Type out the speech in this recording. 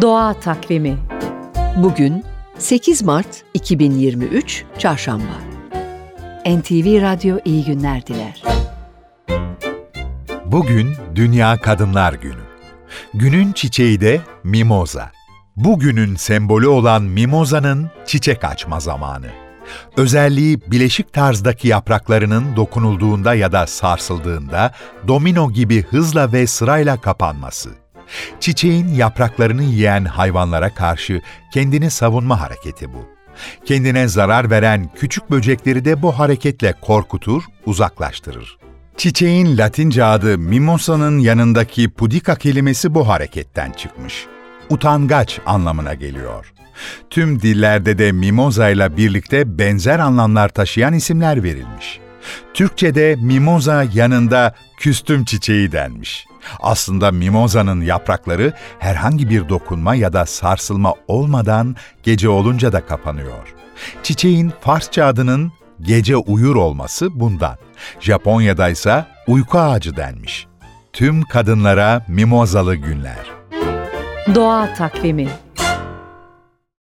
Doğa Takvimi Bugün 8 Mart 2023 Çarşamba NTV Radyo iyi günler diler. Bugün Dünya Kadınlar Günü. Günün çiçeği de mimoza. Bugünün sembolü olan mimozanın çiçek açma zamanı. Özelliği bileşik tarzdaki yapraklarının dokunulduğunda ya da sarsıldığında domino gibi hızla ve sırayla kapanması. Çiçeğin yapraklarını yiyen hayvanlara karşı kendini savunma hareketi bu. Kendine zarar veren küçük böcekleri de bu hareketle korkutur, uzaklaştırır. Çiçeğin Latince adı mimosa'nın yanındaki pudica kelimesi bu hareketten çıkmış. Utangaç anlamına geliyor. Tüm dillerde de mimoza ile birlikte benzer anlamlar taşıyan isimler verilmiş. Türkçe'de mimoza yanında küstüm çiçeği denmiş. Aslında mimozanın yaprakları herhangi bir dokunma ya da sarsılma olmadan gece olunca da kapanıyor. Çiçeğin Farsça adının gece uyur olması bundan. Japonya'da ise uyku ağacı denmiş. Tüm kadınlara mimozalı günler. Doğa Takvimi